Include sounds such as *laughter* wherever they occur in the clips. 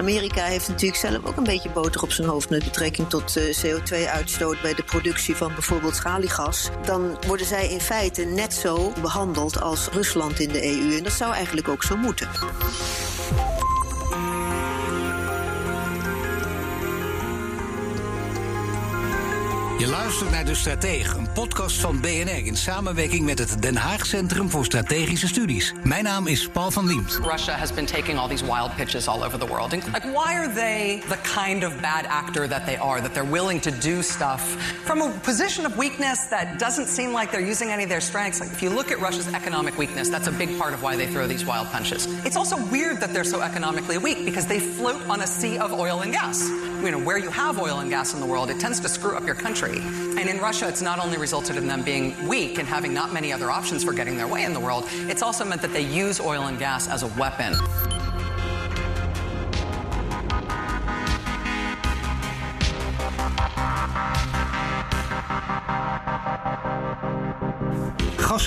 Amerika heeft natuurlijk zelf ook een beetje boter op zijn hoofd met betrekking tot uh, CO2-uitstoot bij de productie van bijvoorbeeld schaliegas. Dan worden zij in feite net zo behandeld als Rusland in de EU. En dat zou eigenlijk ook zo moeten. Je luistert naar De Stratege, een podcast van BNR in samenwerking met het Den Haag Centrum voor Strategische Studies. Mijn naam is Paul van Liemt. Russia has been taking all these wild pitches all over the world. Like, why are they the kind of bad actor that they are, that they're willing to do stuff from a position of weakness that doesn't seem like they're using any of their strengths? Like, if you look at Russia's economic weakness, that's a big part of why they throw these wild punches. It's also weird that they're so economically weak because they float on a sea of oil and gas. You know, where you have oil and gas in the world, it tends to screw up your country. And in Russia, it's not only resulted in them being weak and having not many other options for getting their way in the world, it's also meant that they use oil and gas as a weapon.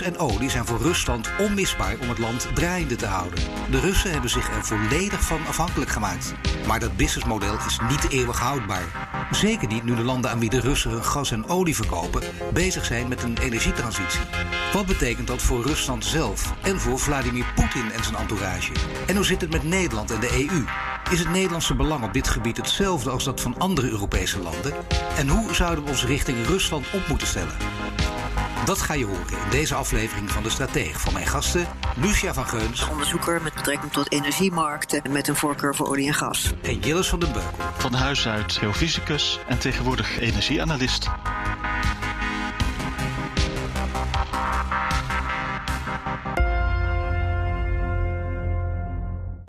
En olie zijn voor Rusland onmisbaar om het land draaiende te houden. De Russen hebben zich er volledig van afhankelijk gemaakt. Maar dat businessmodel is niet eeuwig houdbaar. Zeker niet nu de landen aan wie de Russen hun gas en olie verkopen bezig zijn met een energietransitie. Wat betekent dat voor Rusland zelf en voor Vladimir Poetin en zijn entourage? En hoe zit het met Nederland en de EU? Is het Nederlandse belang op dit gebied hetzelfde als dat van andere Europese landen? En hoe zouden we ons richting Rusland op moeten stellen? Dat ga je horen in deze aflevering van De Strateeg van mijn gasten Lucia van Geuns. Onderzoeker met betrekking tot energiemarkten met een voorkeur voor olie en gas. En Jillis van den Beukel. Van huis uit geofysicus en tegenwoordig energieanalist.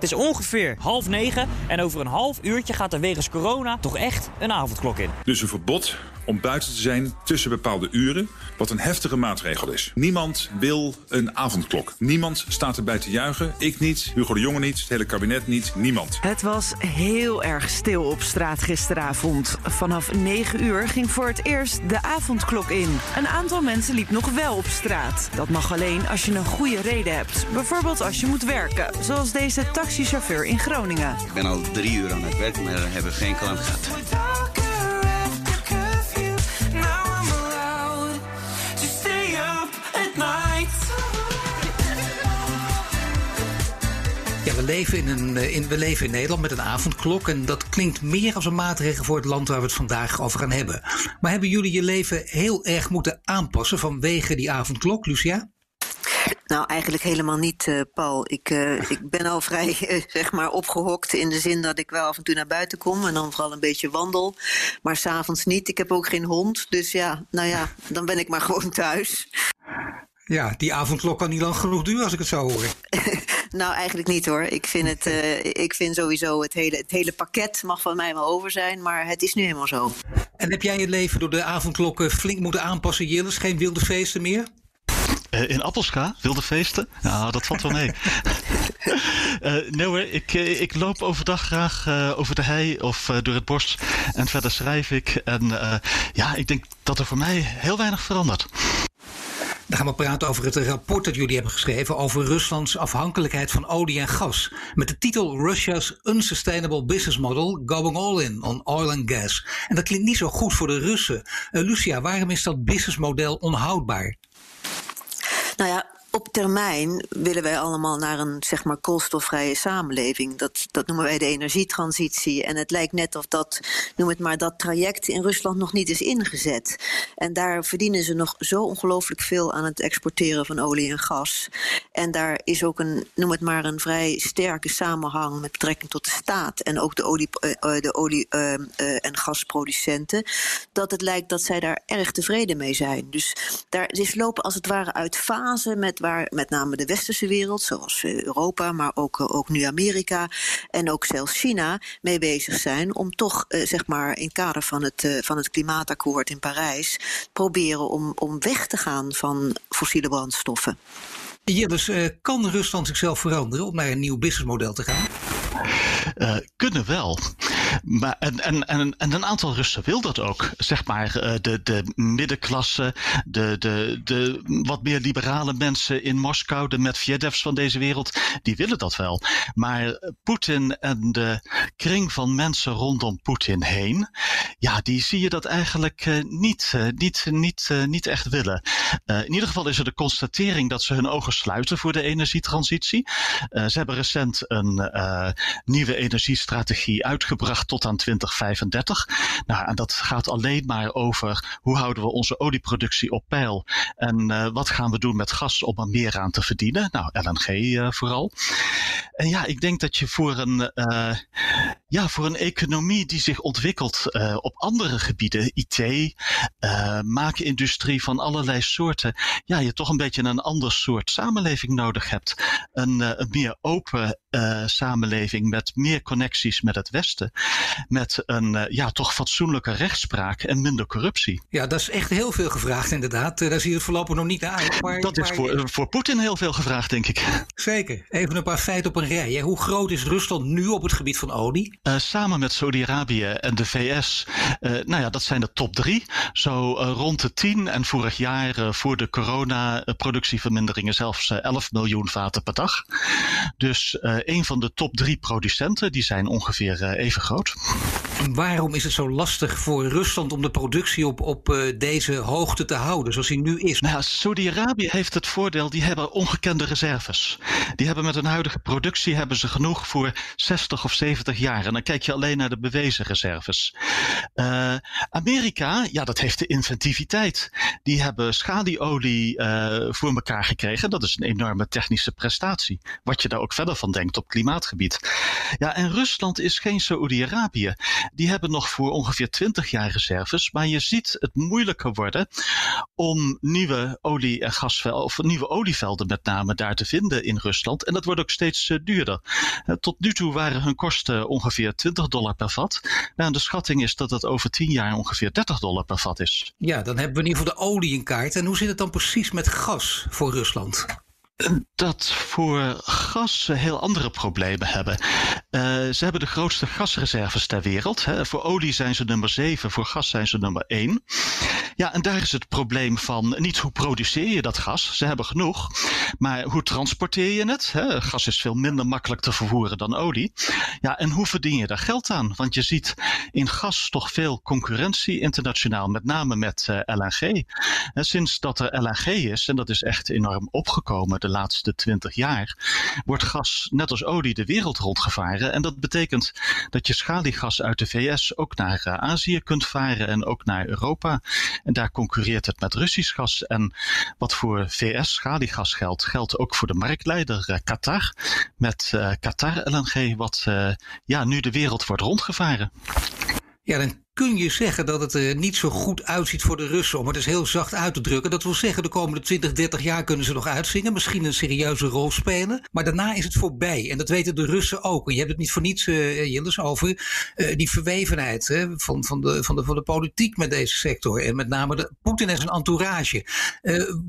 Is ongeveer half negen en over een half uurtje gaat er wegens corona toch echt een avondklok in. Dus een verbod om buiten te zijn tussen bepaalde uren, wat een heftige maatregel is. Niemand wil een avondklok. Niemand staat erbij te juichen. Ik niet, Hugo de Jonge niet, het hele kabinet niet, niemand. Het was heel erg stil op straat gisteravond. Vanaf 9 uur ging voor het eerst de avondklok in. Een aantal mensen liep nog wel op straat. Dat mag alleen als je een goede reden hebt. Bijvoorbeeld als je moet werken, zoals deze taxichauffeur in Groningen. Ik ben al drie uur aan het werk, maar we hebben geen klant gehad. Ja, we leven in, een, in, we leven in Nederland met een avondklok. En dat klinkt meer als een maatregel voor het land waar we het vandaag over gaan hebben. Maar hebben jullie je leven heel erg moeten aanpassen vanwege die avondklok, Lucia? Nou, eigenlijk helemaal niet, uh, Paul. Ik, uh, ik ben al vrij, uh, *laughs* zeg maar, opgehokt in de zin dat ik wel af en toe naar buiten kom en dan vooral een beetje wandel. Maar s'avonds niet. Ik heb ook geen hond. Dus ja, nou ja, dan ben ik maar *laughs* gewoon thuis. Ja, die avondklok kan niet lang genoeg duren als ik het zo hoor. *laughs* nou, eigenlijk niet hoor. Ik vind, het, ik vind sowieso het hele, het hele pakket mag van mij wel over zijn, maar het is nu helemaal zo. En heb jij je leven door de avondklokken flink moeten aanpassen, Jillis? Geen wilde feesten meer? Uh, in Appelska, wilde feesten? Nou, dat valt wel mee. uh, *laughs* nee hoor, ik, ik loop overdag graag over de hei of door het bos. En verder schrijf ik. En ja, ik denk dat er voor mij heel weinig verandert. Dan gaan we praten over het rapport dat jullie hebben geschreven over Ruslands afhankelijkheid van olie en gas. Met de titel Russia's Unsustainable Business Model Going All In on Oil and Gas. En dat klinkt niet zo goed voor de Russen. Lucia, waarom is dat businessmodel onhoudbaar? Nou op termijn willen wij allemaal naar een zeg maar koolstofvrije samenleving. Dat, dat noemen wij de energietransitie. En het lijkt net of dat, noem het maar, dat traject in Rusland nog niet is ingezet. En daar verdienen ze nog zo ongelooflijk veel aan het exporteren van olie en gas. En daar is ook een, noem het maar, een vrij sterke samenhang met betrekking tot de staat en ook de olie, uh, de olie uh, en gasproducenten. Dat het lijkt dat zij daar erg tevreden mee zijn. Dus daar is lopen als het ware uit fase met waar met name de westerse wereld, zoals Europa, maar ook, ook nu Amerika en ook zelfs China mee bezig zijn om toch zeg maar in kader van het, van het klimaatakkoord in Parijs proberen om, om weg te gaan van fossiele brandstoffen. Ja, dus uh, kan Rusland zichzelf veranderen om naar een nieuw businessmodel te gaan? Uh, kunnen wel. Maar, en, en, en, en een aantal Russen wil dat ook. Zeg maar uh, de, de middenklasse, de, de, de wat meer liberale mensen in Moskou, de Medvedevs van deze wereld, die willen dat wel. Maar Poetin en de kring van mensen rondom Poetin heen, ja, die zie je dat eigenlijk uh, niet, uh, niet, niet, niet echt willen. in ieder geval is er de constatering dat ze hun ogen sluiten voor de energietransitie. ze hebben recent een nieuwe energiestrategie uitgebracht tot aan 2035. Nou, en dat gaat alleen maar over hoe houden we onze olieproductie op peil en uh, wat gaan we doen met gas om er meer aan te verdienen. Nou, LNG uh, vooral. En ja, ik denk dat je voor een, uh, ja, voor een economie die zich ontwikkelt op andere gebieden, IT, maakindustrie van allerlei soorten, ja, je toch een beetje een ander soort samenleving nodig hebt. Een, een meer open samenleving met meer connecties met het Westen met een uh, ja, toch fatsoenlijke rechtspraak en minder corruptie. Ja, dat is echt heel veel gevraagd inderdaad. Uh, daar zie je het voorlopig nog niet uit. Maar, dat is voor, voor Poetin heel veel gevraagd, denk ik. Zeker. Even een paar feiten op een rij. Hè. Hoe groot is Rusland nu op het gebied van olie? Samen met Saudi-Arabië en de VS, nou ja, dat zijn de top drie. Zo rond de tien en vorig jaar voor de corona-productieverminderingen zelfs 11 miljoen vaten per dag. Dus een van de top drie producenten, die zijn ongeveer even groot. Waarom is het zo lastig voor Rusland om de productie op, op uh, deze hoogte te houden, zoals die nu is? Nou, Saudi-Arabië heeft het voordeel, die hebben ongekende reserves. Die hebben met hun huidige productie hebben ze genoeg voor 60 of 70 jaar. En dan kijk je alleen naar de bewezen reserves. Uh, Amerika, ja, dat heeft de inventiviteit. Die hebben schalieolie uh, voor elkaar gekregen. Dat is een enorme technische prestatie. Wat je daar ook verder van denkt op klimaatgebied. Ja, en Rusland is geen Saoedi-Arabië. Die hebben nog voor ongeveer 20 jaar reserves. Maar je ziet het moeilijker worden om nieuwe olie- en gasvelden, of nieuwe olievelden met name daar te vinden in Rusland. En dat wordt ook steeds uh, duurder. Uh, tot nu toe waren hun kosten ongeveer 20 dollar per vat. Nou, de schatting is dat het over 10 jaar ongeveer 30 dollar per vat is. Ja, dan hebben we in ieder geval de olie in kaart. En hoe zit het dan precies met gas voor Rusland? Dat voor gas heel andere problemen hebben. Uh, ze hebben de grootste gasreserves ter wereld. Hè. Voor olie zijn ze nummer 7, voor gas zijn ze nummer 1. Ja, en daar is het probleem van niet hoe produceer je dat gas. Ze hebben genoeg. Maar hoe transporteer je het? Gas is veel minder makkelijk te vervoeren dan olie. Ja, en hoe verdien je daar geld aan? Want je ziet in gas toch veel concurrentie internationaal, met name met uh, LNG. En sinds dat er LNG is, en dat is echt enorm opgekomen de laatste twintig jaar, wordt gas net als olie de wereld rondgevaren. En dat betekent dat je schaliegas uit de VS ook naar uh, Azië kunt varen en ook naar Europa. En daar concurreert het met Russisch gas. En wat voor VS schaliegas geldt, geldt ook voor de marktleider uh, Qatar. Met uh, Qatar LNG, wat ja, nu de wereld wordt rondgevaren. Ja, dan kun je zeggen dat het er niet zo goed uitziet voor de Russen, om het eens heel zacht uit te drukken. Dat wil zeggen, de komende 20, 30 jaar kunnen ze nog uitzingen, misschien een serieuze rol spelen. Maar daarna is het voorbij. En dat weten de Russen ook. Je hebt het niet voor niets, uh, Jillis, over uh, die verwevenheid hè, van, van, de, van, de, van de politiek met deze sector. En met name de Poetin en zijn entourage.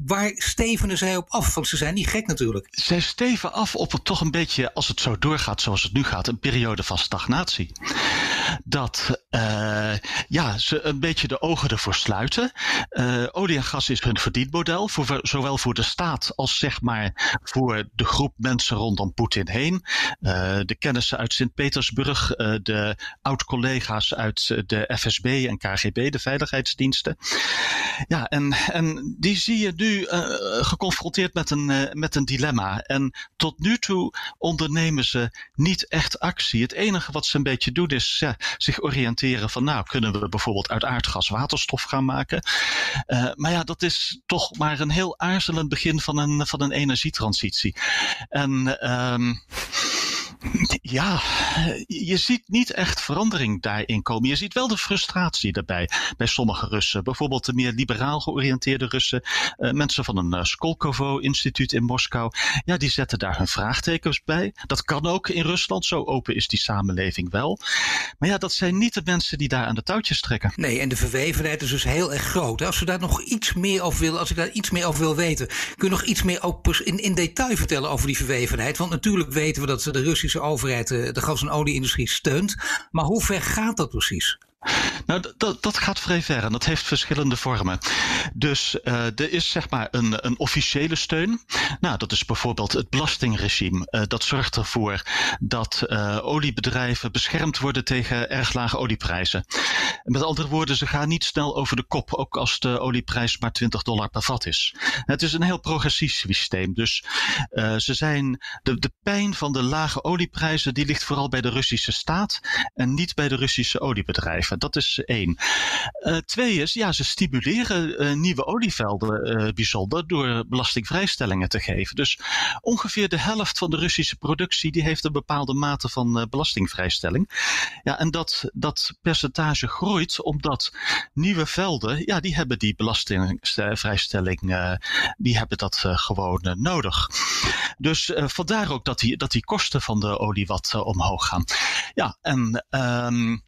Waar stevenen zij op af? Want ze zijn niet gek natuurlijk. Zij steven af op het toch een beetje, als het zo doorgaat zoals het nu gaat, een periode van stagnatie. Dat ja, ze een beetje de ogen ervoor sluiten. Uh, olie en gas is hun verdienmodel, voor, zowel voor de staat als zeg maar voor de groep mensen rondom Poetin heen. Uh, de kennissen uit Sint-Petersburg, de oud-collega's uit de FSB en KGB, de veiligheidsdiensten. Ja, en, en die zie je nu geconfronteerd met een, met een dilemma. En tot nu toe ondernemen ze niet echt actie. Het enige wat ze een beetje doen is zich oriënteren van nou, kunnen we bijvoorbeeld uit aardgas waterstof gaan maken. Uh, maar ja, dat is toch maar een heel aarzelend begin van een, van een energietransitie. En um, Ja, je ziet niet echt verandering daarin komen. Je ziet wel de frustratie daarbij bij sommige Russen. Bijvoorbeeld de meer liberaal georiënteerde Russen. Uh, mensen van een uh, Skolkovo-instituut in Moskou. Ja, die zetten daar hun vraagtekens bij. Dat kan ook in Rusland. Zo open is die samenleving wel. Maar ja, dat zijn niet de mensen die daar aan de touwtjes trekken. Nee, en de verwevenheid is dus heel erg groot. Als we daar nog iets meer over willen, als ik daar iets meer over wil weten, kun je nog iets meer ook in, in detail vertellen over die verwevenheid? Want natuurlijk weten we dat de Russische overheid de, de gas- en olieindustrie steunt. Maar hoe ver gaat dat precies? Nou, dat, gaat vrij ver en dat heeft verschillende vormen. Dus uh, er is zeg maar een, een officiële steun. Nou, dat is bijvoorbeeld het belastingregime. Uh, dat zorgt ervoor dat uh, oliebedrijven beschermd worden tegen erg lage olieprijzen. Met andere woorden, ze gaan niet snel over de kop, ook als de olieprijs maar 20 dollar per vat is. Het is een heel progressief systeem. Dus ze zijn de, de pijn van de lage olieprijzen, die ligt vooral bij de Russische staat en niet bij de Russische oliebedrijven. Dat is één. Uh, twee is, ja, ze stimuleren uh, nieuwe olievelden uh, bijzonder door belastingvrijstellingen te geven. Dus ongeveer de helft van de Russische productie die heeft een bepaalde mate van belastingvrijstelling. Ja, en dat, dat percentage groeit omdat nieuwe velden, ja, die hebben die belastingvrijstelling, die hebben dat gewoon nodig. Dus vandaar ook dat die, dat die kosten van de olie wat omhoog gaan. Ja, en um,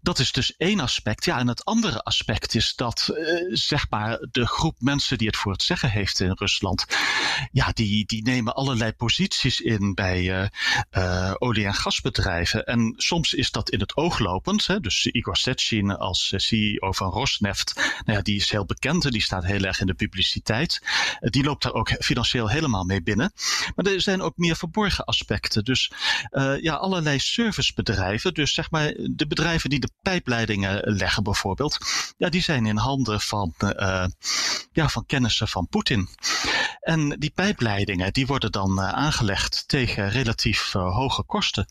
dat is dus één aspect. Ja, en het andere aspect is dat, uh, zeg maar, de groep mensen die het voor het zeggen heeft in Rusland, ja, die, die nemen allerlei posities in bij uh, uh, olie- en gasbedrijven. En soms is dat in het oog lopend. Hè? Dus Igor Sechin als CEO van Rosneft, nou ja, die is heel bekend en die staat heel erg in de publiciteit. die loopt daar ook financieel helemaal mee binnen. Maar er zijn ook meer verborgen aspecten. Dus ja, allerlei servicebedrijven, dus zeg maar de bedrijven die de pijpleidingen leggen bijvoorbeeld, ja, die zijn in handen van, uh, ja, van kennissen van Poetin. En die pijpleidingen die worden dan uh, aangelegd tegen relatief uh, hoge kosten.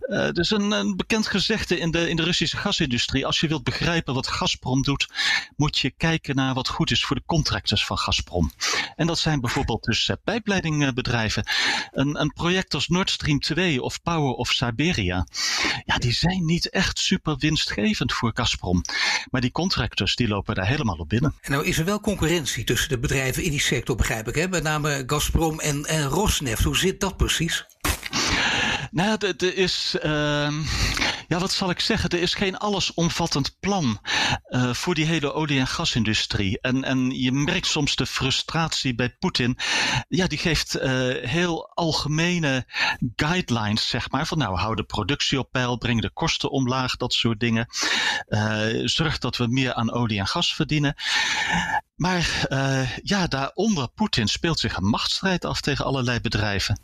Uh, dus een, een, bekend gezegde in de, in de Russische gasindustrie. Als je wilt begrijpen wat Gazprom doet, moet je kijken naar wat goed is voor de contractors van Gazprom. En dat zijn bijvoorbeeld dus pijpleidingbedrijven. Een, een project als Nord Stream 2 of Power of Siberia. Ja, die zijn niet echt super winstgevend voor Gazprom. Maar die contractors die lopen daar helemaal op binnen. En nou is er wel concurrentie tussen de bedrijven in die sector, begrijp ik. Hè? Met name Gazprom en, en Rosneft. Hoe zit dat precies? Nou, er is. Uh, ja, wat zal ik zeggen? Er is geen allesomvattend plan uh, voor die hele olie- en gasindustrie. En, en je merkt soms de frustratie bij Poetin. Ja, die geeft uh, heel algemene guidelines, zeg maar. Van nou, hou de productie op peil, breng de kosten omlaag, dat soort dingen. Uh, zorg dat we meer aan olie en gas verdienen. Maar uh, ja, daaronder Poetin speelt zich een machtsstrijd af tegen allerlei bedrijven.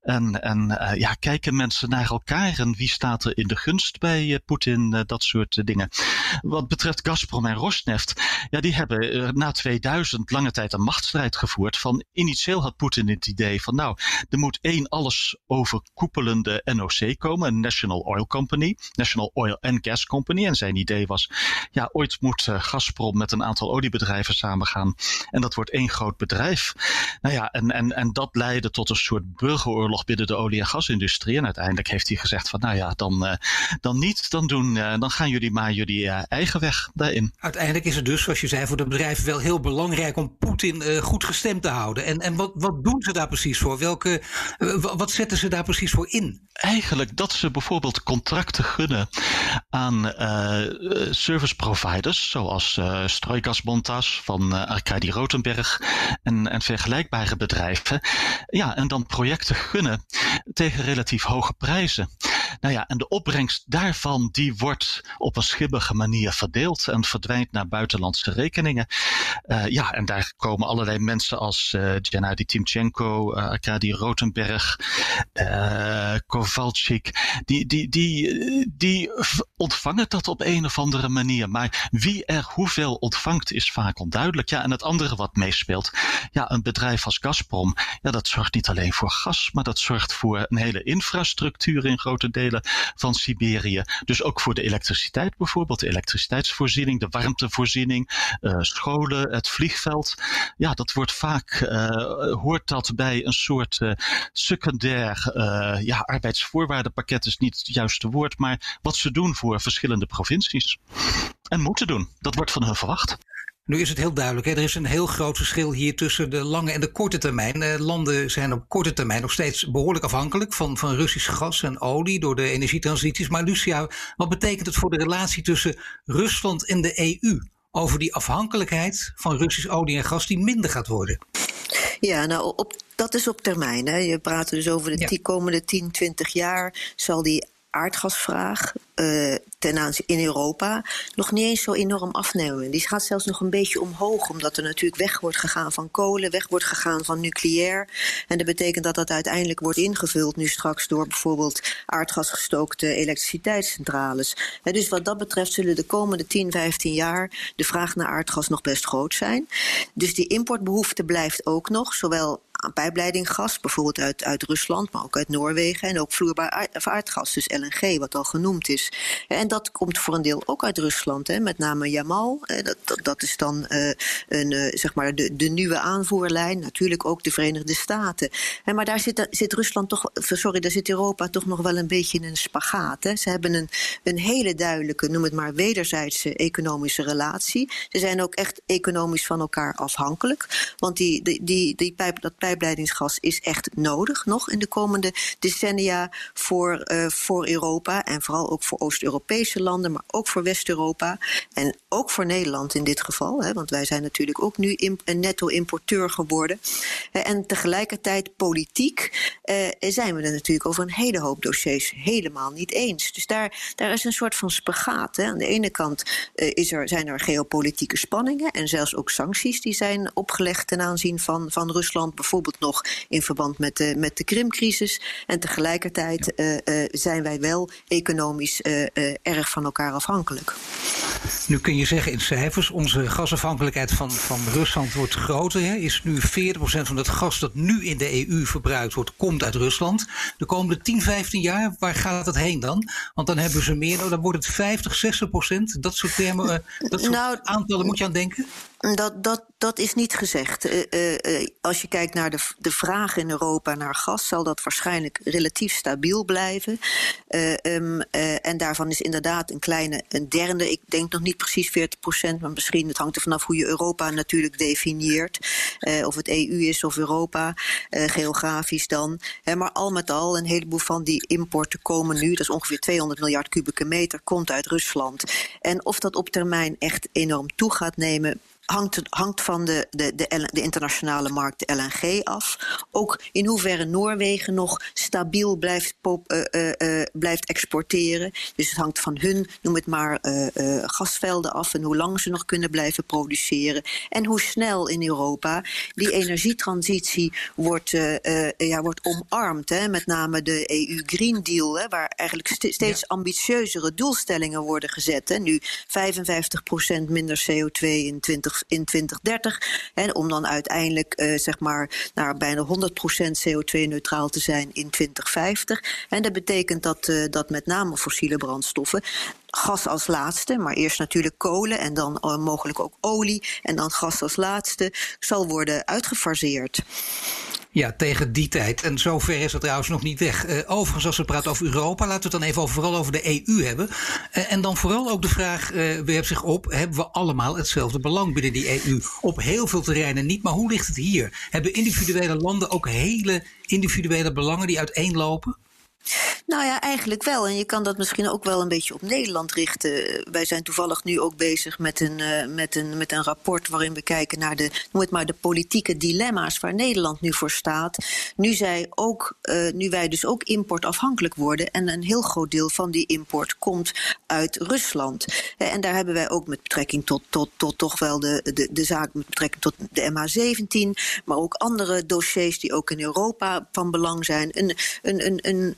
En, en uh, ja, kijken mensen naar elkaar en wie staat er in de gunst bij uh, Poetin, dat soort dingen. Wat betreft Gazprom en Rosneft, ja, die hebben na 2000 lange tijd een machtsstrijd gevoerd. Van initieel had Poetin het idee van nou, er moet één alles overkoepelende NOC komen, een National Oil Company, National Oil and Gas Company. En zijn idee was, ja, ooit moet Gazprom met een aantal oliebedrijven samengaan. En dat wordt één groot bedrijf. Nou ja, en, en, en dat leidde tot een soort burgeroorlog binnen de olie- en gasindustrie. En uiteindelijk heeft hij gezegd van nou ja, dan, uh, dan niet. Dan, doen, uh, dan gaan jullie maar jullie uh, eigen weg daarin. Uiteindelijk is het dus, zoals je zei, voor de bedrijven wel heel belangrijk om Poetin goed gestemd te houden. En, en wat, wat doen ze daar precies voor? Welke, wat zetten ze daar precies voor in? Eigenlijk dat ze bijvoorbeeld contracten gunnen aan service providers, zoals uh, Strojgasmontas van uh, Arkadi Rotenberg en, en vergelijkbare bedrijven. Ja, en dan projecten gunnen tegen relatief hoge prijzen. Nou ja, en de opbrengst daarvan die wordt op een schibbige manier verdeeld en verdwijnt naar buitenlandse rekeningen. Uh, ja, en daar komen allerlei mensen als uh, Gennady Timchenko, uh, Rotenberg, Kovalchik, die, die, die, die ontvangen dat op een of andere manier. Maar wie er hoeveel ontvangt is vaak onduidelijk. Ja, en het andere wat meespeelt, ja, een bedrijf als Gazprom, ja, dat zorgt niet alleen voor gas, maar dat zorgt voor een hele infrastructuur in grote van Siberië. Dus ook voor de elektriciteit bijvoorbeeld, de elektriciteitsvoorziening, de warmtevoorziening, uh, scholen, het vliegveld. Ja, dat wordt vaak, uh, hoort dat bij een soort uh, secundair ja, arbeidsvoorwaardenpakket is niet het juiste woord, maar wat ze doen voor verschillende provincies. En moeten doen. Dat wordt van hen verwacht. Nu is het heel duidelijk, hè? er is een heel groot verschil hier tussen de lange en de korte termijn. Eh, landen zijn op korte termijn nog steeds behoorlijk afhankelijk van, van Russisch gas en olie door de energietransities. Maar Lucia, wat betekent het voor de relatie tussen Rusland en de EU over die afhankelijkheid van Russisch olie en gas die minder gaat worden? Ja, nou, op, dat is op termijn. Hè. Je praat dus over de ja. komende 10, 20 jaar zal die aardgasvraag uh, ten aanzien in Europa nog niet eens zo enorm afnemen. Die gaat zelfs nog een beetje omhoog, omdat er natuurlijk weg wordt gegaan van kolen, weg wordt gegaan van nucleair. En dat betekent dat dat uiteindelijk wordt ingevuld nu straks door bijvoorbeeld aardgasgestookte elektriciteitscentrales. En dus wat dat betreft zullen de komende 10, 15 jaar de vraag naar aardgas nog best groot zijn. Dus die importbehoefte blijft ook nog, zowel pijpleidinggas, bijvoorbeeld uit, uit Rusland, maar ook uit Noorwegen. En ook vloeibaar aardgas, dus LNG, wat al genoemd is. En dat komt voor een deel ook uit Rusland, hè, met name Jamal. Dat, dat, dat is dan uh, een, uh, zeg maar de, de nieuwe aanvoerlijn. Natuurlijk ook de Verenigde Staten. En maar daar zit, zit Rusland toch, sorry, daar zit Europa toch nog wel een beetje in een spagaat. Hè. Ze hebben een, een hele duidelijke, noem het maar, wederzijdse economische relatie. Ze zijn ook echt economisch van elkaar afhankelijk. Want die, die, die, die pijp, dat pijpleidingsgas is echt nodig nog in de komende decennia voor, uh, voor Europa. En vooral ook voor Oost-Europese landen, maar ook voor West-Europa. En ook voor Nederland in dit geval. Hè, want wij zijn natuurlijk ook nu een netto-importeur geworden. en tegelijkertijd politiek uh, zijn we er natuurlijk over een hele hoop dossiers helemaal niet eens. Dus daar, daar is een soort van spagaat. Hè. Aan de ene kant uh, is er, zijn er geopolitieke spanningen en zelfs ook sancties die zijn opgelegd ten aanzien van, van Rusland bijvoorbeeld bijvoorbeeld nog in verband met de, met de Krimcrisis. En tegelijkertijd uh, uh, zijn wij wel economisch uh, erg van elkaar afhankelijk. Nu kun je zeggen in cijfers, onze gasafhankelijkheid van, van Rusland wordt groter. Hè? Is nu 40% van het gas dat nu in de EU verbruikt wordt, komt uit Rusland. De komende 10, 15 jaar, waar gaat het heen dan? Want dan hebben ze meer, nou, dan wordt het 50, 60%. Dat soort termen, dat soort nou, aantallen moet je aan denken? Dat, dat, dat is niet gezegd. Uh, uh, als je kijkt naar de, de vraag in Europa naar gas, zal dat waarschijnlijk relatief stabiel blijven. Um, en daarvan is inderdaad een kleine, een derde, ik denk nog niet precies 40 procent, maar misschien het hangt er vanaf hoe je Europa natuurlijk definieert. of het EU is of Europa, geografisch dan. maar al met al, een heleboel van die importen komen nu, dat is ongeveer 200 miljard kubieke meter, komt uit Rusland. En of dat op termijn echt enorm toe gaat nemen, hangt, hangt van de, de, de, de, internationale markt, de LNG, af. Ook in hoeverre Noorwegen nog stabiel blijft, pop, uh, uh, uh, blijft exporteren. Dus het hangt van hun, noem het maar, gasvelden af en hoe lang ze nog kunnen blijven produceren. En hoe snel in Europa die energietransitie wordt, ja, wordt omarmd. Hè? Met name de EU Green Deal, hè, waar eigenlijk steeds ja. ambitieuzere doelstellingen worden gezet. Hè? Nu 55% minder CO2 in 20 in 2030. En om dan uiteindelijk uh, zeg maar naar bijna 100% CO2-neutraal te zijn in 2050. En dat betekent dat, uh, dat met name fossiele brandstoffen gas als laatste, maar eerst natuurlijk kolen en dan uh, mogelijk ook olie en dan gas als laatste zal worden uitgefaseerd. Ja, tegen die tijd. En zover is het trouwens nog niet weg. Uh, overigens, als we praten over Europa, laten we het dan even over, vooral over de EU hebben. Uh, en dan vooral ook de vraag uh, werpt zich op: hebben we allemaal hetzelfde belang binnen die EU? Op heel veel terreinen niet, maar hoe ligt het hier? Hebben individuele landen ook hele individuele belangen die uiteenlopen? Nou ja, eigenlijk wel. En je kan dat misschien ook wel een beetje op Nederland richten. Wij zijn toevallig nu ook bezig met een, uh, met een, met een rapport waarin we kijken naar de, noem het maar, de politieke dilemma's waar Nederland nu voor staat. Nu, zij ook, uh, nu wij dus ook importafhankelijk worden en een heel groot deel van die import komt uit Rusland. En daar hebben wij ook met betrekking tot, tot, tot toch wel de, de, de zaak met betrekking tot de MH17, maar ook andere dossiers die ook in Europa van belang zijn. Een, een, een, een,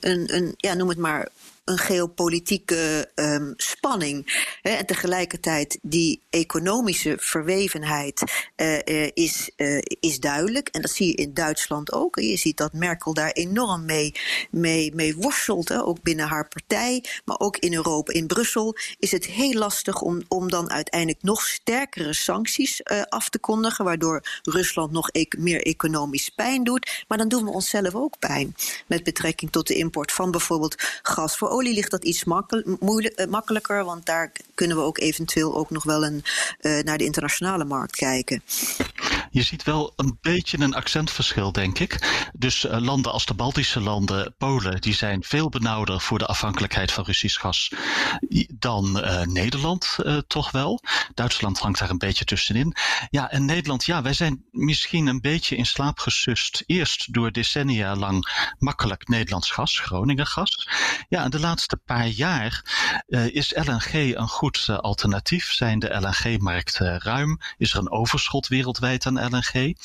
ja, noem het maar een geopolitieke um, spanning. Hè, en tegelijkertijd die economische verwevenheid uh, is, uh, is duidelijk. En dat zie je in Duitsland ook. Je ziet dat Merkel daar enorm mee, mee, mee worstelt. Hè, ook binnen haar partij, maar ook in Europa. In Brussel is het heel lastig om, om dan uiteindelijk nog sterkere sancties af te kondigen. Waardoor Rusland nog meer economisch pijn doet. Maar dan doen we onszelf ook pijn. Met betrekking tot de import van bijvoorbeeld gas. Voor olie ligt dat iets makkel uh, makkelijker. Want daar kunnen we ook eventueel ook nog wel een, uh, naar de internationale markt kijken. Je ziet wel een beetje een accentverschil, denk ik. Dus uh, landen als de Baltische landen, Polen, die zijn veel benauwder voor de afhankelijkheid van Russisch gas dan Nederland toch wel. Duitsland hangt daar een beetje tussenin. Ja, en Nederland, ja, wij zijn misschien een beetje in slaap gesust. Eerst door decennia lang makkelijk Nederlands gas, Groningen gas. Ja, en de laatste paar jaar is LNG een goed alternatief. Zijn de LNG-markten ruim? Is er een overschot wereldwijd aan LNG?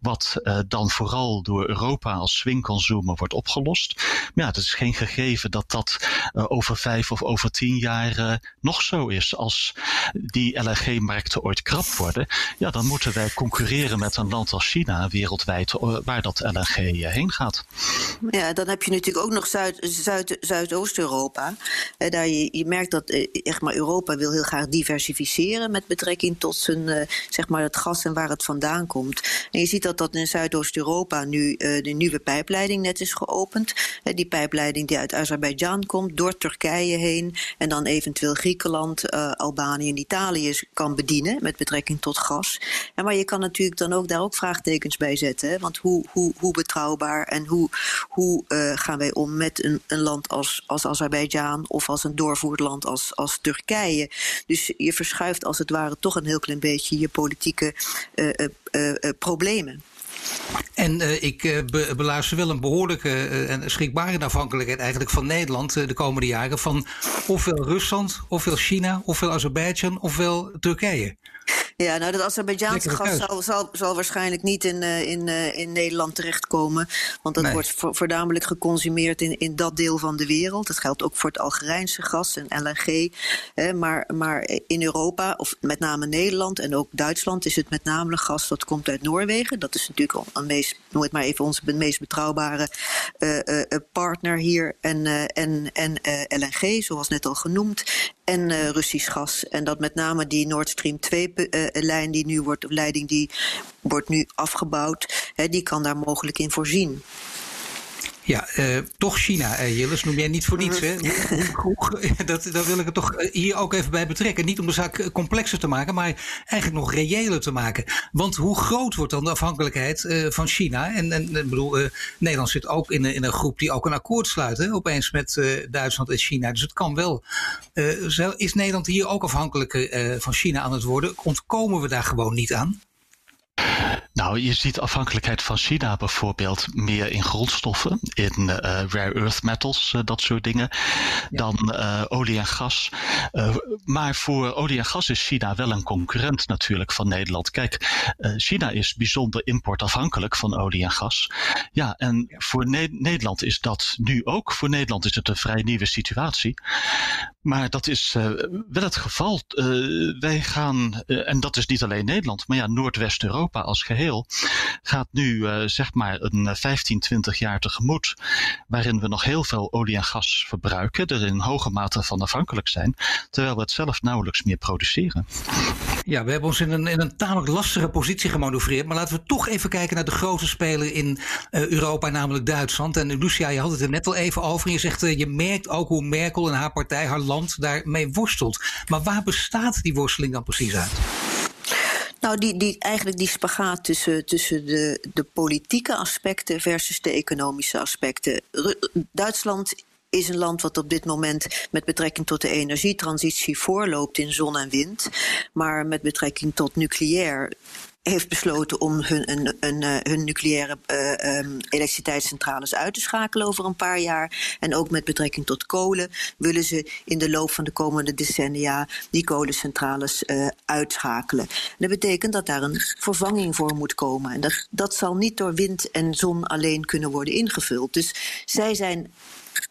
Wat dan vooral door Europa als swingconsumer wordt opgelost. Maar ja, het is geen gegeven dat dat over vijf of over tien jaar nog zo is. Als die LNG-markten ooit krap worden, ja, dan moeten wij concurreren met een land als China wereldwijd waar dat LNG heen gaat. Ja, dan heb je natuurlijk ook nog Zuid, Zuid, Zuidoost-Europa. daar je, je merkt dat echt maar Europa wil heel graag diversificeren met betrekking tot zijn, zeg maar het gas en waar het vandaan komt. En je ziet dat dat in Zuidoost-Europa nu de nieuwe pijpleiding net is geopend. Die pijpleiding die uit Azerbeidzjan komt, door Turkije heen en dan eventueel Griekenland, Albanië en Italië kan bedienen met betrekking tot gas. En maar je kan natuurlijk dan ook daar ook vraagtekens bij zetten. Hè? Want hoe, hoe, hoe betrouwbaar en hoe, hoe gaan wij om met een, een land als, als Azerbeidzjan of als een doorvoerland als, als Turkije? Dus je verschuift als het ware toch een heel klein beetje je politieke uh, uh, problemen. En ik be beluister wel een behoorlijke en schrikbare afhankelijkheid eigenlijk van Nederland de komende jaren van ofwel Rusland, ofwel China, ofwel Azerbeidzjan, ofwel Turkije. Ja, nou dat Azerbeidzjaanse gas zal, zal, zal, waarschijnlijk niet in, uh, in, uh, in Nederland terechtkomen. Want dat nee. wordt vo voornamelijk geconsumeerd in, in dat deel van de wereld. Dat geldt ook voor het Algerijnse gas en LNG. Hè, maar, maar in Europa, of met name Nederland en ook Duitsland, is het met name gas dat komt uit Noorwegen. Dat is natuurlijk al een meest, nooit maar even onze meest betrouwbare uh, partner hier. En, en, en LNG, zoals net al genoemd. En Russisch gas. En dat met name die Nord Stream 2 lijn die nu wordt, leiding die wordt nu afgebouwd, hè, die kan daar mogelijk in voorzien. Ja, uh, toch China, uh, Jillis, noem jij niet voor niets. Hè? *laughs* dat, dat wil ik er toch hier ook even bij betrekken. Niet om de zaak complexer te maken, maar eigenlijk nog reëler te maken. Want hoe groot wordt dan de afhankelijkheid uh, van China? En, en ik bedoel, Nederland zit ook in, in een groep die ook een akkoord sluit, hè? opeens met Duitsland en China. Dus het kan wel. is Nederland hier ook afhankelijk van China aan het worden? Ontkomen we daar gewoon niet aan? Nou, je ziet afhankelijkheid van China bijvoorbeeld meer in grondstoffen, in uh, rare earth metals, uh, dat soort dingen, ja. dan uh, olie en gas. maar voor olie en gas is China wel een concurrent natuurlijk van Nederland. Kijk, China is bijzonder importafhankelijk van olie en gas. Ja, en ja. voor ne Nederland is dat nu ook. Voor Nederland is het een vrij nieuwe situatie. Maar dat is wel het geval. wij gaan, en dat is niet alleen Nederland, maar ja, Noordwest-Europa als geheel gaat nu uh, zeg maar een 15, 20 jaar tegemoet. Waarin we nog heel veel olie en gas verbruiken. Er in hoge mate van afhankelijk zijn. Terwijl we het zelf nauwelijks meer produceren. Ja, we hebben ons in een, in een tamelijk lastige positie gemanoeuvreerd. Maar laten we toch even kijken naar de grote speler in uh, Europa, namelijk Duitsland. En Lucia, je had het er net al even over. Je zegt, je merkt ook hoe Merkel en haar partij, haar land, daarmee worstelt. Maar waar bestaat die worsteling dan precies uit? Nou, die, die, eigenlijk die spagaat tussen, tussen de, de politieke aspecten versus de economische aspecten. Duitsland is een land wat op dit moment met betrekking tot de energietransitie voorloopt in zon en wind. Maar met betrekking tot nucleair heeft besloten om hun, een, een, eh, hun nucleaire uh, um, elektriciteitscentrales uit te schakelen over een paar jaar. En ook met betrekking tot kolen willen ze in de loop van de komende decennia die kolencentrales uh, uitschakelen. Dat betekent dat daar een vervanging voor moet komen. En dat, dat zal niet door wind en zon alleen kunnen worden ingevuld. Dus zij zijn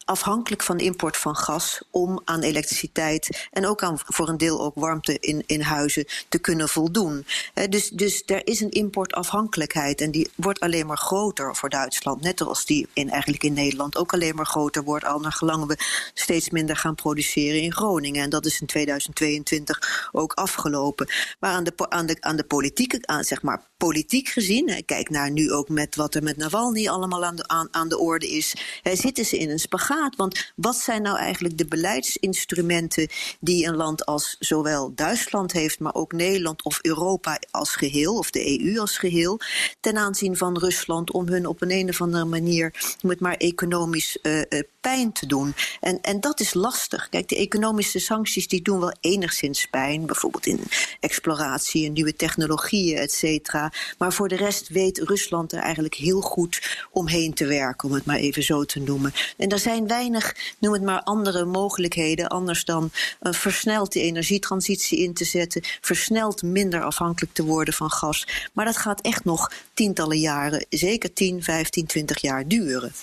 afhankelijk van de import van gas om aan elektriciteit en ook aan voor een deel ook warmte in, in huizen te kunnen voldoen. dus, dus er is een importafhankelijkheid en die wordt alleen maar groter voor Duitsland. Net als die in, eigenlijk in Nederland ook alleen maar groter wordt, al naar gelang we steeds minder gaan produceren in Groningen. En dat is in 2022 ook afgelopen. Maar aan de, aan de, aan de politieke, aan, zeg maar politiek gezien, kijk naar nu ook met wat er met Navalny allemaal aan de, aan, aan de orde is, zitten ze in een spagaat. Want wat zijn nou eigenlijk de beleidsinstrumenten die een land als zowel Duitsland heeft, maar ook Nederland of Europa als geheel, of de EU als geheel, ten aanzien van Rusland om hun op een, een of andere manier, met maar economisch uh, pijn te doen. En, en dat is lastig. Kijk, de economische sancties die doen wel enigszins pijn, bijvoorbeeld in exploratie en nieuwe technologieën, et cetera. Maar voor de rest weet Rusland er eigenlijk heel goed omheen te werken, om het maar even zo te noemen. En er zijn weinig, noem het maar, andere mogelijkheden, anders dan uh, versneld die energietransitie in te zetten, versneld minder afhankelijk te worden van gas. Maar dat gaat echt nog tientallen jaren, zeker 10, 15, 20 jaar duren.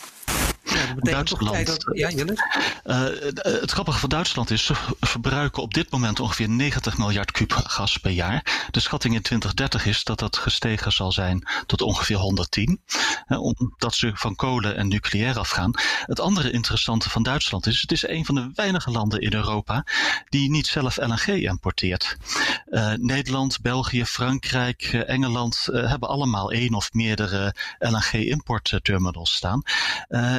Ja, Duitsland. Dat, ja, uh, het grappige van Duitsland is, ze verbruiken op dit moment ongeveer 90 miljard kub gas per jaar. De schatting in 2030 is dat dat gestegen zal zijn tot ongeveer 110. Uh, omdat ze van kolen en nucleair afgaan. Het andere interessante van Duitsland is, het is een van de weinige landen in Europa die niet zelf LNG importeert. Uh, Nederland, België, Frankrijk, Engeland hebben allemaal één of meerdere LNG-importterminals staan.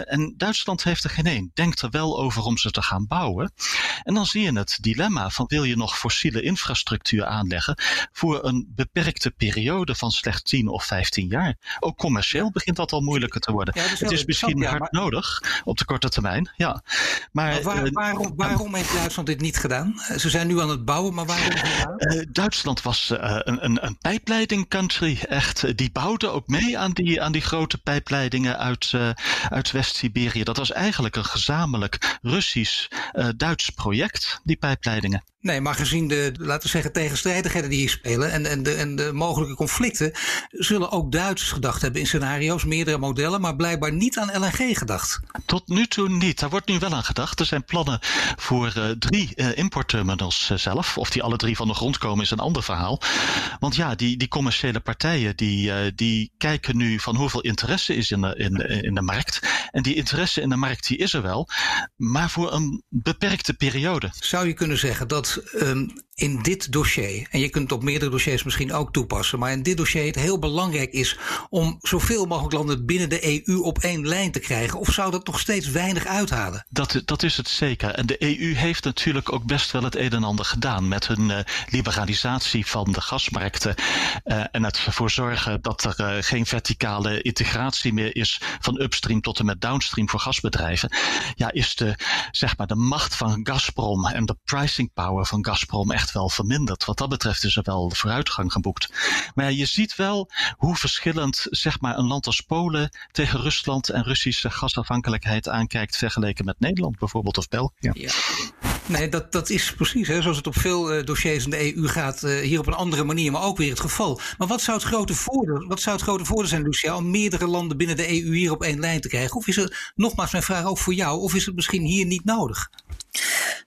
En Duitsland heeft er geen één. Denkt er wel over om ze te gaan bouwen. En dan zie je het dilemma van wil je nog fossiele infrastructuur aanleggen voor een beperkte periode van slechts 10 of 15 jaar. Ook commercieel begint dat al moeilijker te worden. het is misschien hard nodig op de korte termijn. Ja. Maar, maar waarom, waarom heeft Duitsland dit niet gedaan? Ze zijn nu aan het bouwen, maar waarom? Uh, Duitsland was uh, een, een, een pijpleiding country, echt. Die bouwde ook mee aan die, aan die grote pijpleidingen uit, uh, uit West siberië Dat was eigenlijk een gezamenlijk Russisch-Duits eh, project, die pijpleidingen. Nee, maar gezien de, laten we zeggen, tegenstrijdigheden die hier spelen en, en, de, en de mogelijke conflicten, zullen ook Duitsers gedacht hebben in scenario's, meerdere modellen, maar blijkbaar niet aan LNG gedacht. Tot nu toe niet. Daar wordt nu wel aan gedacht. Er zijn plannen voor uh, drie uh, importterminals uh, zelf. Of die alle drie van de grond komen is een ander verhaal. Want ja, die, die commerciële partijen die, die kijken nu van hoeveel interesse is in de, in, in de markt. En die interesse in de markt die is er wel, maar voor een beperkte periode. Zou je kunnen zeggen dat um, in dit dossier, en je kunt het op meerdere dossiers misschien ook toepassen, maar in dit dossier het heel belangrijk is om zoveel mogelijk landen binnen de EU op één lijn te krijgen? Of zou dat nog steeds weinig uithalen? Dat, dat is het zeker. En de EU heeft natuurlijk ook best wel het een en ander gedaan met hun uh, liberalisatie van de gasmarkten uh, en het ervoor zorgen dat er uh, geen verticale integratie meer is van upstream tot en met downstream voor gasbedrijven. Ja, is de, zeg maar, de macht van Gazprom en de pricing power van Gazprom echt wel verminderd. Wat dat betreft is er wel vooruitgang geboekt. Maar je ziet wel hoe verschillend zeg maar, een land als Polen tegen Rusland en Russische gasafhankelijkheid aankijkt vergeleken met Nederland bijvoorbeeld of België. Ja. Nee, dat, dat is precies hè, zoals het op veel uh, dossiers in de EU gaat, uh, hier op een andere manier, maar ook weer het geval. Maar wat zou het grote voordeel, wat zou het grote voordeel zijn, Lucia, om meerdere landen binnen de EU hier op één lijn te krijgen? Of is het, nogmaals mijn vraag ook voor jou, of is het misschien hier niet nodig?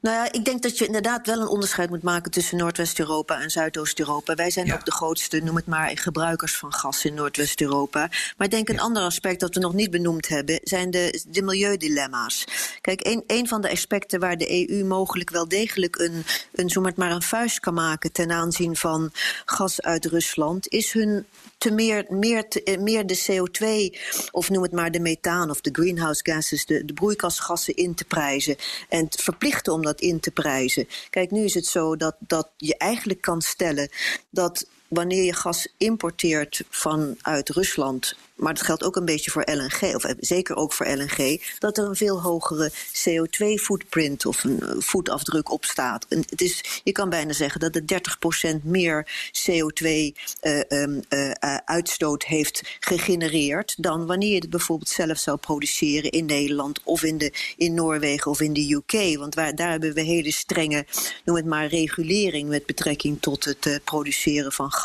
Nou ja, ik denk dat je inderdaad wel een onderscheid moet maken tussen Noordwest-Europa en Zuidoost-Europa. Wij zijn ook de grootste, noem het maar, gebruikers van gas in Noordwest-Europa. Maar ik denk een ander aspect dat we nog niet benoemd hebben, zijn de, de milieudilemma's. Kijk, een, een van de aspecten waar de EU mogelijk wel degelijk een, een, zoem het maar, een vuist kan maken ten aanzien van gas uit Rusland, is hun te meer, meer, te, eh, meer de CO2, of noem het maar de methaan of de greenhouse gases, de, de broeikasgassen in te prijzen. En verplichten om dat in te prijzen. Kijk, nu is het zo dat, dat je eigenlijk kan stellen dat wanneer je gas importeert vanuit Rusland maar dat geldt ook een beetje voor LNG, of zeker ook voor LNG, dat er een veel hogere CO2-footprint of een eh, voetafdruk op staat. Het is, je kan bijna zeggen dat het 30% meer CO2-uitstoot uh, uh, heeft gegenereerd dan wanneer je het bijvoorbeeld zelf zou produceren in Nederland of in, de, in Noorwegen of in de UK. Want daar hebben we hele strenge, noem het maar, regulering met betrekking tot het produceren van gas.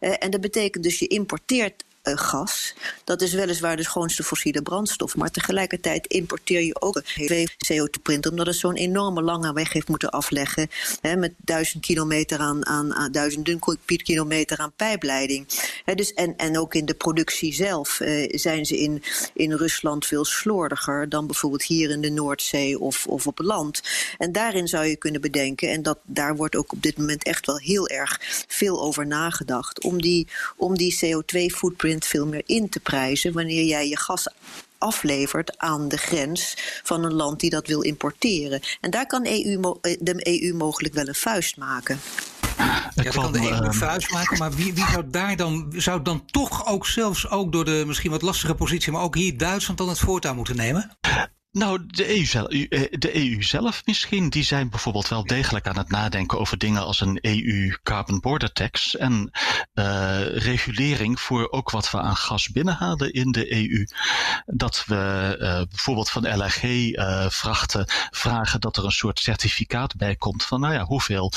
Uh, en dat betekent dus je importeert gas. Dat is weliswaar de schoonste fossiele brandstof. Maar tegelijkertijd importeer je ook twee CO2-print. Omdat het zo'n enorme lange weg heeft moeten afleggen. Hè, met duizend kilometer aan, aan, aan duizenden kilometer aan pijpleiding. dus en, en ook in de productie zelf eh, zijn ze in, in Rusland veel slordiger dan bijvoorbeeld hier in de Noordzee of, of op land. En daarin zou je kunnen bedenken, en dat, daar wordt ook op dit moment echt wel heel erg veel over nagedacht, om die, om die CO2-footprint veel meer in te prijzen wanneer jij je gas aflevert aan de grens van een land die dat wil importeren. En daar kan EU, eh, de EU mogelijk wel een vuist maken. Ja, dat kan de EU een vuist maken, maar wie, wie, zou daar dan, zou dan toch ook zelfs ook door de misschien wat lastige positie, maar ook hier Duitsland dan het voortouw moeten nemen? Nou, de EU, eh, de EU zelf misschien, die zijn bijvoorbeeld wel degelijk aan het nadenken over dingen als een EU carbon border tax en uh, regulering voor ook wat we aan gas binnenhalen in de EU. Dat we uh, bijvoorbeeld van LNG uh, vrachten vragen dat er een soort certificaat bij komt van nou ja, hoeveel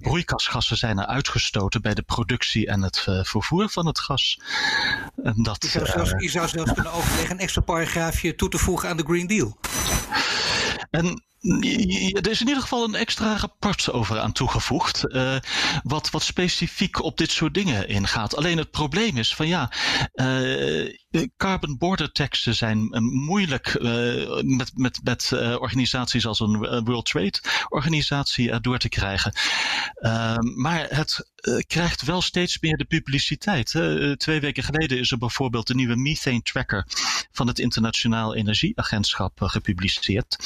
broeikasgassen zijn er uitgestoten bij de productie en het vervoer van het gas. En dat, je, zou zelfs, je zou zelfs kunnen overwegen een extra paragraafje toe te voegen aan de Green Deal. En er is in ieder geval een extra rapport over aan toegevoegd. Uh, wat, wat specifiek op dit soort dingen ingaat. Alleen het probleem is van ja. Uh, carbon border taxen zijn uh, moeilijk met, met, met organisaties als een World Trade organisatie erdoor te krijgen. maar het krijgt wel steeds meer de publiciteit. twee weken geleden is er bijvoorbeeld de nieuwe methane tracker van het Internationaal Energieagentschap gepubliceerd.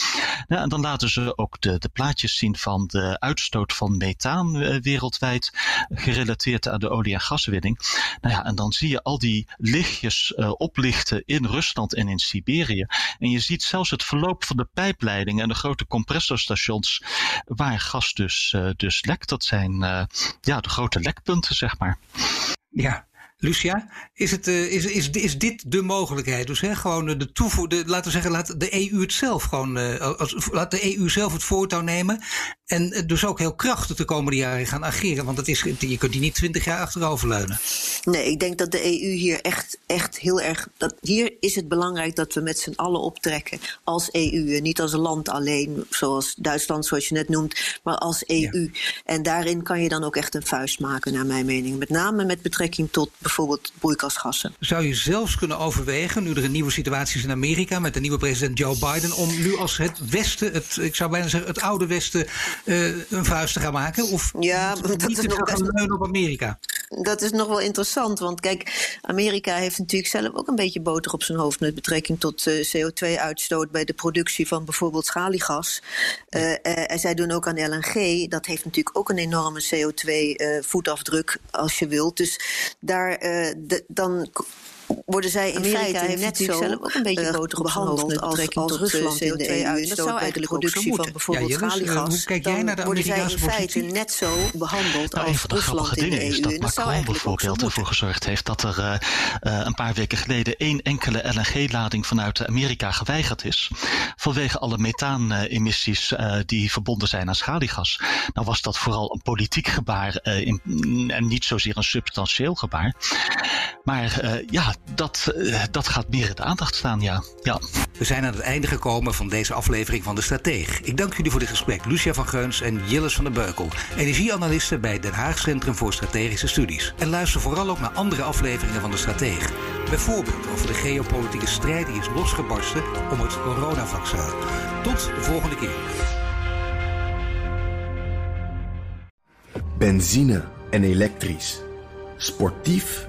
En dan laten ze ook de, de plaatjes zien van de uitstoot van methaan wereldwijd, gerelateerd aan de olie- en gaswinning. Nou ja, en dan zie je al die lichtjes oplichten in Rusland en in Siberië. En je ziet zelfs het verloop van de pijpleidingen en de grote compressorstations waar gas dus, uh, dus lekt. Dat zijn ja, de grote lekpunten, zeg maar. Ja, Lucia, is, het, uh, is, is, is dit de mogelijkheid? Dus hè, gewoon de toevoer, de, laten we zeggen, laat de EU het zelf gewoon, als, laat de EU zelf het voortouw nemen. En dus ook heel krachtig de komende jaren gaan ageren. Want het is, je kunt die niet twintig jaar achteroverleunen. Nee, ik denk dat de EU hier echt, echt heel erg. Dat, hier is het belangrijk dat we met z'n allen optrekken. Als EU. En niet als een land alleen, zoals Duitsland, zoals je net noemt. Maar als EU. Ja. En daarin kan je dan ook echt een vuist maken, naar mijn mening. Met name met betrekking tot bijvoorbeeld broeikasgassen. Zou je zelfs kunnen overwegen, nu er een nieuwe situatie is in Amerika met de nieuwe president Joe Biden, om nu als het Westen, het, ik zou bijna zeggen het oude Westen, uh, een vuist te gaan maken? Of ja, dat niet is nog gaan leunen op Amerika? Dat is nog wel interessant, want kijk, Amerika heeft natuurlijk zelf ook een beetje boter op zijn hoofd met betrekking tot uh, CO2-uitstoot bij de productie van bijvoorbeeld schaliegas. Uh, en zij doen ook aan LNG. Dat heeft natuurlijk ook een enorme CO2-voetafdruk, als je wilt. Dus daar dan worden zij in Amerika feite net zo zelf ook een beetje boter behandeld als, als Rusland in de EU. Dat zou eigenlijk de productie van bijvoorbeeld schaliegas. Hoe kijk jij naar de worden zij in feite net zo behandeld nou, als Rusland in de EU. Is dat Macron bijvoorbeeld ervoor gezorgd heeft dat er uh, uh, een paar weken geleden één enkele LNG-lading vanuit Amerika geweigerd is. Vanwege alle methaanemissies uh, die verbonden zijn aan schaliegas. Nou was dat vooral een politiek gebaar in, en niet zozeer een substantieel gebaar. Maar ja, dat, uh, dat gaat meer in de aandacht staan, ja. ja. We zijn aan het einde gekomen van deze aflevering van De Strateeg. Ik dank jullie voor dit gesprek, Lucia van Geuns en Jilles van der Beukel, energieanalisten bij Den Haag Centrum voor Strategische Studies. En luister vooral ook naar andere afleveringen van De Strateeg. Bijvoorbeeld over de geopolitieke strijd die is losgebarsten om het coronavaccin. Tot de volgende keer. Benzine en elektrisch. Sportief